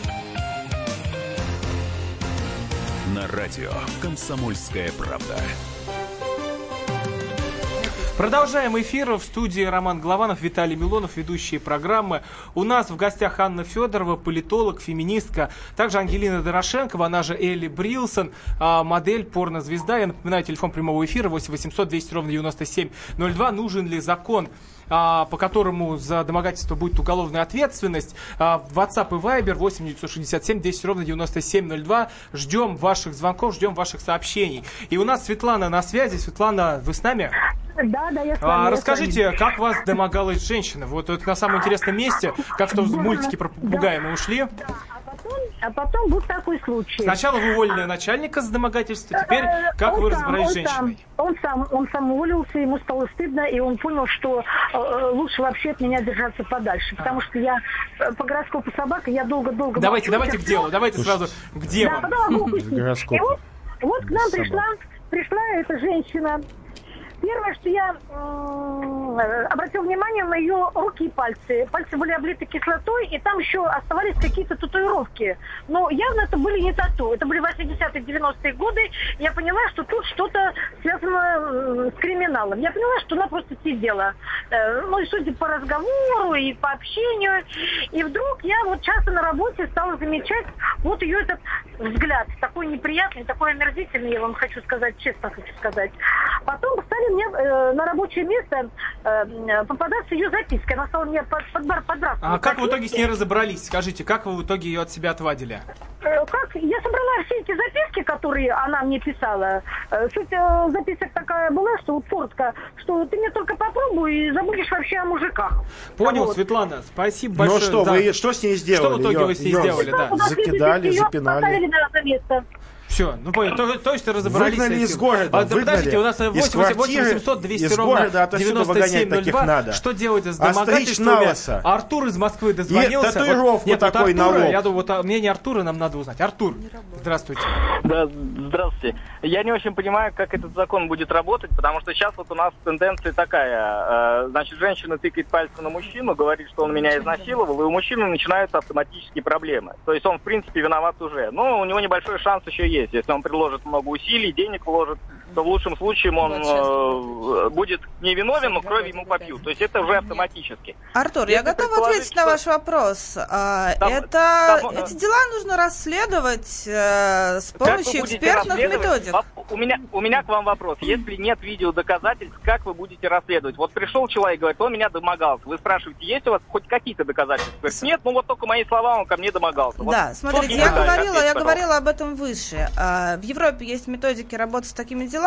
На радио «Комсомольская правда». Продолжаем эфир в студии Роман Голованов, Виталий Милонов, ведущие программы. У нас в гостях Анна Федорова, политолог, феминистка, также Ангелина Дорошенкова, она же Элли Брилсон, а, модель, порнозвезда. Я напоминаю, телефон прямого эфира 8 800 200 ровно 9702. Нужен ли закон по которому за домогательство будет уголовная ответственность. А, WhatsApp и Viber 8 967 10 ровно 9702. Ждем ваших звонков, ждем ваших сообщений. И у нас Светлана на связи. Светлана, вы с нами? Да, да, я с вами. А, расскажите, как вас домогалась женщина? Вот это на самом интересном месте, как в мультике про попугая мы ушли. А потом был такой случай. Сначала вы уволили начальника за домогательство, теперь как Он вы разобрались с он женщиной? Сам, он сам, он сам уволился, ему стало стыдно, и он понял, что э, э, лучше вообще от меня держаться подальше, потому что я э, по гороскопу собака, я долго-долго... Давайте, давайте к делу, давайте сразу к Да, девам. потом. И вот, вот к нам Собак. пришла, пришла эта женщина. Первое, что я э, обратила внимание на ее руки и пальцы. Пальцы были облиты кислотой, и там еще оставались какие-то татуировки. Но явно это были не тату. Это были 80-е, 90-е годы. Я поняла, что тут что-то связано с криминалом. Я поняла, что она просто сидела. Э, Ну, и судя по разговору и по общению. И вдруг я вот часто на работе стала замечать вот ее этот взгляд. Такой неприятный, такой омерзительный, я вам хочу сказать, честно хочу сказать. Потом стали мне э, на рабочее место попадаться ее записки. Она стала мне под, под, подбрасывать А как в итоге с записки. ней разобрались? Скажите, как вы в итоге ее от себя отвадили? Э, Как? Я собрала все эти записки, которые она мне писала. Э, Суть э, записок такая была, что вот коротко, что ты мне только попробуй и забудешь вообще о мужиках. Понял, Вот. Светлана, спасибо Ну большое. что, да. вы что с ней сделали? Что в итоге Её- вы с ней её сделали, да? Закидали, её запинали. поставили на это место. Все, ну понял, то, то есть разобрались Выгнали из города, А, выгнали. Подождите, у нас Из 8 квартиры, 800 200 из ровно города отовсюду выгонять таких 9702. надо. Что делать с Остричь домогательствами? на. Артур из Москвы дозвонился. И татуировку Нет, вот такой на Артура, лоб. Я думаю, вот а, мнение Артура нам надо узнать. Артур, здравствуйте. Да, здравствуйте. Я не очень понимаю, как этот закон будет работать, потому что сейчас вот у нас тенденция такая. э, Значит, женщина тыкает пальцем на мужчину, говорит, что он меня изнасиловал, и у мужчины начинаются автоматические проблемы. То есть он, в принципе, виноват уже. Но у него небольшой шанс еще есть. Если он приложит много усилий, денег вложит, то в лучшем случае он э, будет невиновен, но крови ему попьют. То есть это уже автоматически. Артур, я Если готова предположить, ответить на что- ваш вопрос. А, Там- это, там, э, эти дела нужно расследовать э, с помощью экспертных методик. У меня, у меня к вам вопрос. Если нет видеодоказательств, как вы будете расследовать? Вот пришел человек, говорит, он меня домогался. Вы спрашиваете, есть у вас хоть какие-то доказательства? Говорит, нет, ну вот только мои слова, он ко мне домогался. Вот Да, смотрите, я говорила, я говорила об этом выше. А, В Европе есть методики работы с такими делами.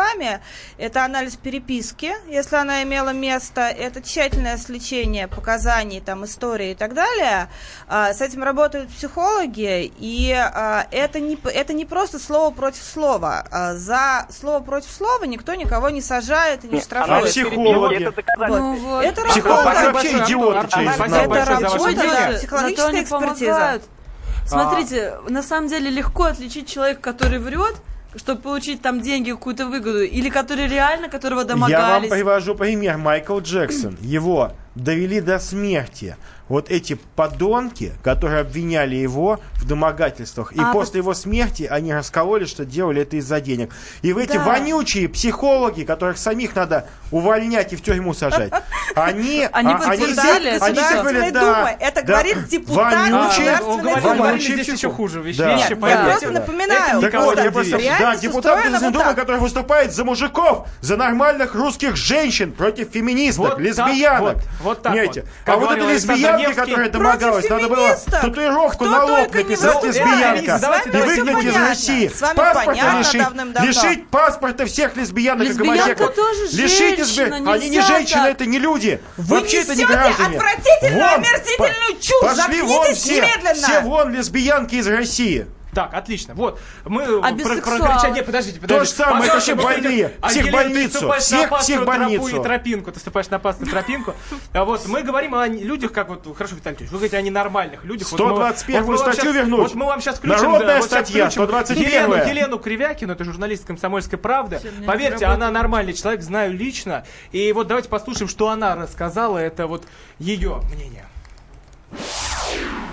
Это анализ переписки, если она имела место. Это тщательное сличение показаний, там, истории и так далее. А, С этим работают психологи, и а, это не, это не просто слово против слова. А, За слово против слова никто никого не сажает и не штрафует. А психологи? это. Ну вот. Это Психологи работа. вообще идиоты Это работа, Психологическая экспертиза. помогают. А. Смотрите, на самом деле легко отличить человека, который врет, чтобы получить там деньги, какую-то выгоду, или который реально, которого Я вам домогались. привожу пример. Майкл Джексон. Его довели до смерти. Вот эти подонки, которые обвиняли его в домогательствах, и А после его смерти они раскололи, что делали это из-за денег. И в эти Да. вонючие психологи, которых самих надо увольнять и в тюрьму сажать, они... Они а, подтвердили это они Государственной да. Это говорит депутат вонючие- Государственной здесь еще хуже вещи. Я просто напоминаю, Так вот, я просто, реальность да, депутат Государственной вот Думы, который выступает за мужиков, за нормальных русских женщин, против феминисток, Вот лесбиянок. вот, вот так вот. А вот эта говорил Невский, которая домогалась, надо было татуировку на лоб написать лесбиянка вами и выгнать из. России. Паспорта лишить, лишить паспорта всех лесбиянок и гомосеков. Лишить женщина, избир- Они не женщины, это не люди. Вообще это не граждане. отвратительную, омерзительную чушь. Пошли вон все. Все вон лесбиянки из России. Так, отлично. Вот, мы А про, прокричали... Нет, подождите, подождите. То же самое, это Пожалуйста, все больные. Всех больницу. Всех- опасную всех тропу больницу. и тропинку. Ты ступаешь на опасную тропинку. А вот мы говорим о людях, как вот, хорошо, Виталий вы говорите о ненормальных людях. Вот мы- 121-ю вот мы вам статью щас- вернуть. Вот мы вам сейчас включим... Народная статья, включим 121-я. Елену, Кривякину, это журналист «Комсомольской правды». Поверьте, она нормальный человек, знаю лично. И вот давайте послушаем, что она рассказала. Это вот ее мнение.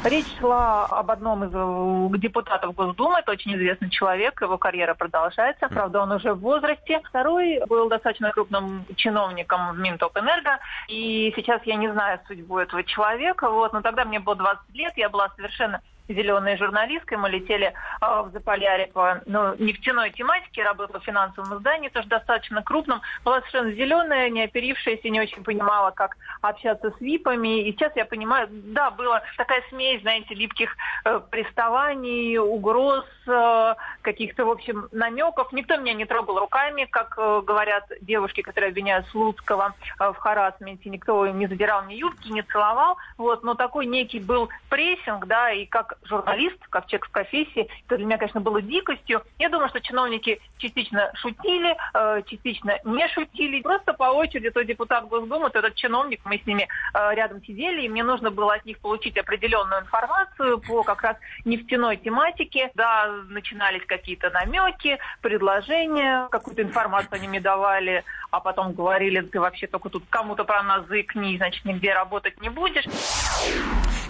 Речь шла об одном из э, депутатов Госдумы, это очень известный человек, его карьера продолжается, правда, он уже в возрасте. Второй был достаточно крупным чиновником в Минтопэнерго, и сейчас я не знаю судьбу этого человека, вот, но тогда мне было 20 лет, я была совершенно зеленой журналисткой, мы летели э, в Заполярье по ну, нефтяной тематике, работала в финансовом издании, тоже достаточно крупном, была совершенно зеленая, не оперившаяся, не очень понимала, как общаться с ВИПами, и сейчас я понимаю, да, была такая смесь, знаете, липких э, приставаний, угроз, э, каких-то, в общем, намеков. Никто меня не трогал руками, как э, говорят девушки, которые обвиняют Слуцкого э, в харасменте, никто не задирал мне юбки, не целовал, вот, но такой некий был прессинг, да, и как журналист, как человек в профессии, это для меня, конечно, было дикостью. Я думаю, что чиновники частично шутили, э, частично не шутили. Просто по очереди то депутат Госдумы, то этот чиновник, мы с ними э, рядом сидели, и мне нужно было от них получить определенную информацию по как раз нефтяной тематике. Да, начинались какие-то намеки, предложения, какую-то информацию они мне давали, а потом говорили, ты вообще только тут кому-то про нас заикни, значит, нигде работать не будешь.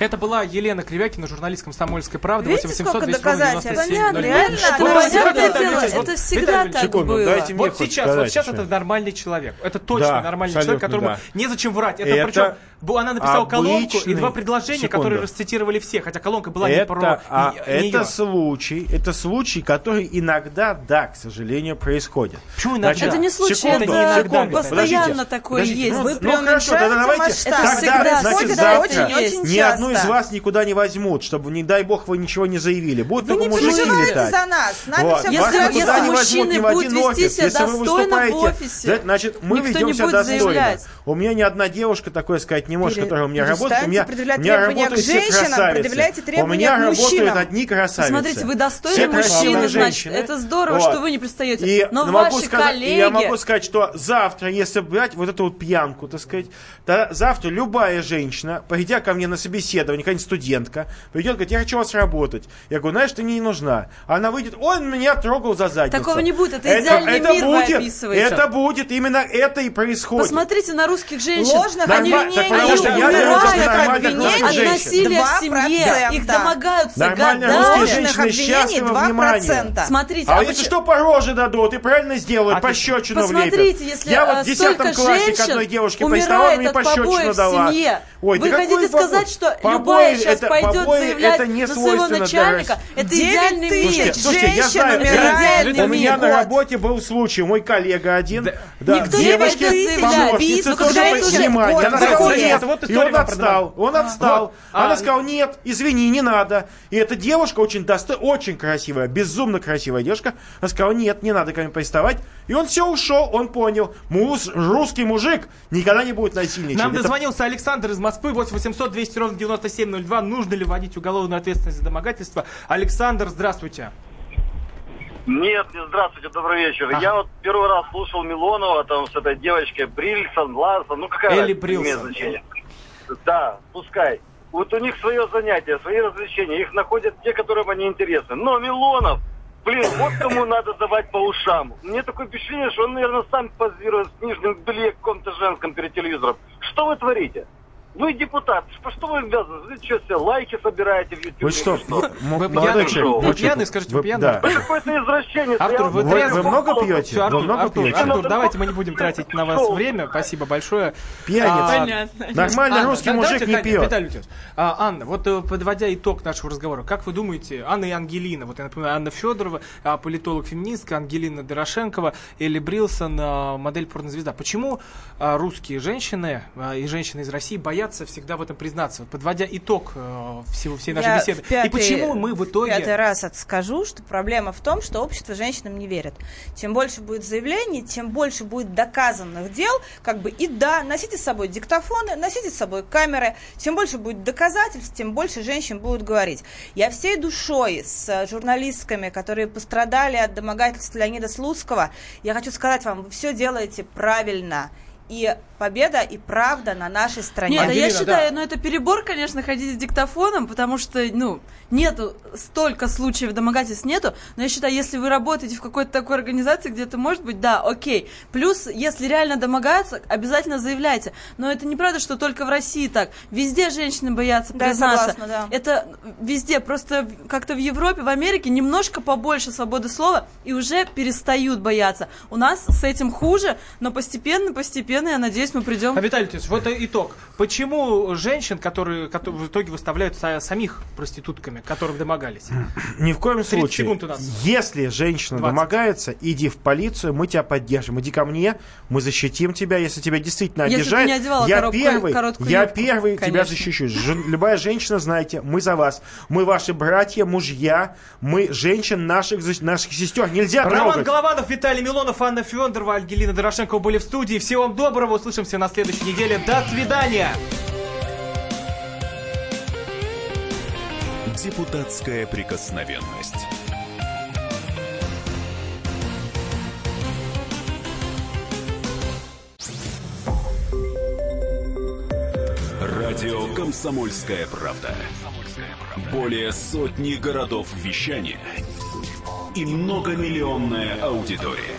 Это была Елена Кривякина, журналист «Комсомольской правды». Видите, 800 сколько 200 доказательств? 97 Понятно, 02. реально, понятное дело, это всегда так было. Вот сейчас, вот сейчас это нормальный человек. Это точно нормальный человек, которому незачем врать. Это, причем она написала колонку и два предложения, Секунду. которые расцитировали все, хотя колонка была не про а, не- это случай, это случай, который иногда, да, к сожалению, происходит. Почему иногда? Это не случай, секунду, это секунду, постоянно подождите, такое подождите. есть. Ну, Вы ну хорошо, тогда давайте. Это тогда, всегда значит, происходит, завтра очень, очень ни одну из вас никуда не возьмут, чтобы, не дай бог, вы ничего не заявили. Будут Вы только мужики летать. за нас. Нами Вот. все Если- Вас прекрасно. никуда если не возьмут ни в один офис. Если вы достойно в выступаете, офисе, значит, мы ведем себя достойно. заявлять. У меня ни одна девушка такое сказать не может, Пере- которая у меня работает. У меня, у меня работают все красавицы. У меня работают одни красавицы. Смотрите, вы достойны мужчины, значит, это здорово, что вы не пристаете. И Но ваши коллеги... я могу сказать, что завтра, если брать вот эту вот пьянку, так сказать, завтра любая женщина, придя ко мне на собеседование, какая-нибудь студентка, придет, говорит, я хочу вас работать. Я говорю, знаешь, ты мне не нужна. Она выйдет, он меня трогал за задницу. Такого не будет, это идеальный мир вы будет, описываете. Это будет, именно это и происходит. Посмотрите на русских женщин. Ложных они, Норма- так они потому что я умирают от насилия в семье. 2%. Их домогаются Нормальные годами. русские женщины счастливы 2%. внимания. Смотрите, А, а если что, по роже дадут и правильно сделают, А пощечину Посмотрите, влепят. если Я э, вот в 10 столько классе к женщин одной девушке умирает приставал, мне от пощечину дала. семье. Ой, Вы да хотите сказать, что побои любая сейчас это- пойдет побои заявлять это не на своего для начальника? Это идеальный мир. Слушайте, слушайте, я женщин знаю, умирает идеальный у меня на работе был случай, мой коллега один, да, Никто не девочки, пойдет заявлять. помощницы Ну, тоже это внимание. Она сказала, нет, Вот и он отстал, он отстал. Вот. Она А, сказала, нет, извини, не надо. И эта девушка очень досто... очень красивая, безумно красивая девушка. Она сказала, нет, не надо ко мне приставать. И он все ушел, он понял. Муж, русский мужик никогда не будет насильничать. Нам Это дозвонился Александр из Москвы, 8 800 200 ровно 9702. Нужно ли вводить уголовную ответственность за домогательство? Александр, здравствуйте. Нет, не здравствуйте, добрый вечер. Я вот первый раз слушал Милонова там с этой девочкой Брильсон, Ларсон, ну какая Элли не имеет Брилсон. значения. Да, пускай. Вот у них свое занятие, свои развлечения, их находят те, которым они интересны. Но Милонов, блин, вот кому надо давать по ушам. Мне такое впечатление, что он, наверное, сам позирует в нижнем белье в каком-то женском перед телевизором. Что вы творите? Вы депутат, что вы обязаны? Вы что, все лайки собираете в YouTube? Вы что, что? Вы пьяный, вы пьяный, скажите, вы пьяный? Да. Вы какой-то извращенец. Артур, вы, Вы, вы много пьете? Всё, Артур, вы много Артур, пьете? Артур, давайте мы не будем тратить на вас время. Спасибо большое. Пьяница. А, Понятно. Нормальный Анна, русский мужик давайте, не Таня, пьет. Виталий а, Анна, вот э, подводя итог нашего разговора, как вы думаете, Анна и Ангелина, вот я напоминаю, Анна Федорова, а, политолог-феминистка, Ангелина Дорошенкова, Элли Брилсон, а, модель порнозвезда. Почему а, русские женщины и женщины из России боятся всегда в этом признаться? Вот подводя итог э, всего, всей нашей Я беседы. пятый- и почему мы в итоге... Пятый раз это скажу, что проблема в том, что общество женщинам не верит. Чем больше будет заявлений, тем больше будет доказанных дел, как бы и да, носите с собой диктофоны, носите с собой камеры, чем больше будет доказательств, тем больше женщин будут говорить. Я всей душой с журналистками, которые пострадали от домогательств Леонида Слуцкого, я хочу сказать вам, вы все делаете правильно. И победа и правда на нашей стороне. Нет, а я Ангелина, считаю, да. ну это перебор, конечно, ходить с диктофоном, потому что, ну, нету столько случаев домогательств нету, но я считаю, если вы работаете в какой-то такой организации, где это может быть, да, окей. Плюс, если реально домогаются, обязательно заявляйте. Но это неправда, что только в России так. Везде женщины боятся Да, признаться. согласна, да. Это везде, просто как-то в Европе, в Америке немножко побольше свободы слова и уже перестают бояться. У нас с этим хуже, но постепенно, постепенно, я надеюсь, мы придем А, Виталий вот итог. Почему женщин, которые, которые в итоге выставляют са- самих проститутками, которым домогались? Ни в коем 30 случае. секунд у нас. Если женщина 20. домогается, иди в полицию, мы тебя поддержим. Иди ко мне, мы защитим тебя. Если тебя действительно Если ты обижают, не одевала я коробку- первый, короткую я юбку, первый тебя конечно. защищу. Жен- любая женщина, знаете, мы за вас. Мы ваши братья, мужья, мы женщин наших, наших сестер. Нельзя Роман трогать. Голованов, Виталий Милонов, Анна Федорова, Ангелина Дорошенкова были в студии. Всего вам доброго. Услышимся на следующей неделе. До свидания. Депутатская прикосновенность. Радио «Комсомольская правда». Более сотни городов вещания и многомиллионная аудитория.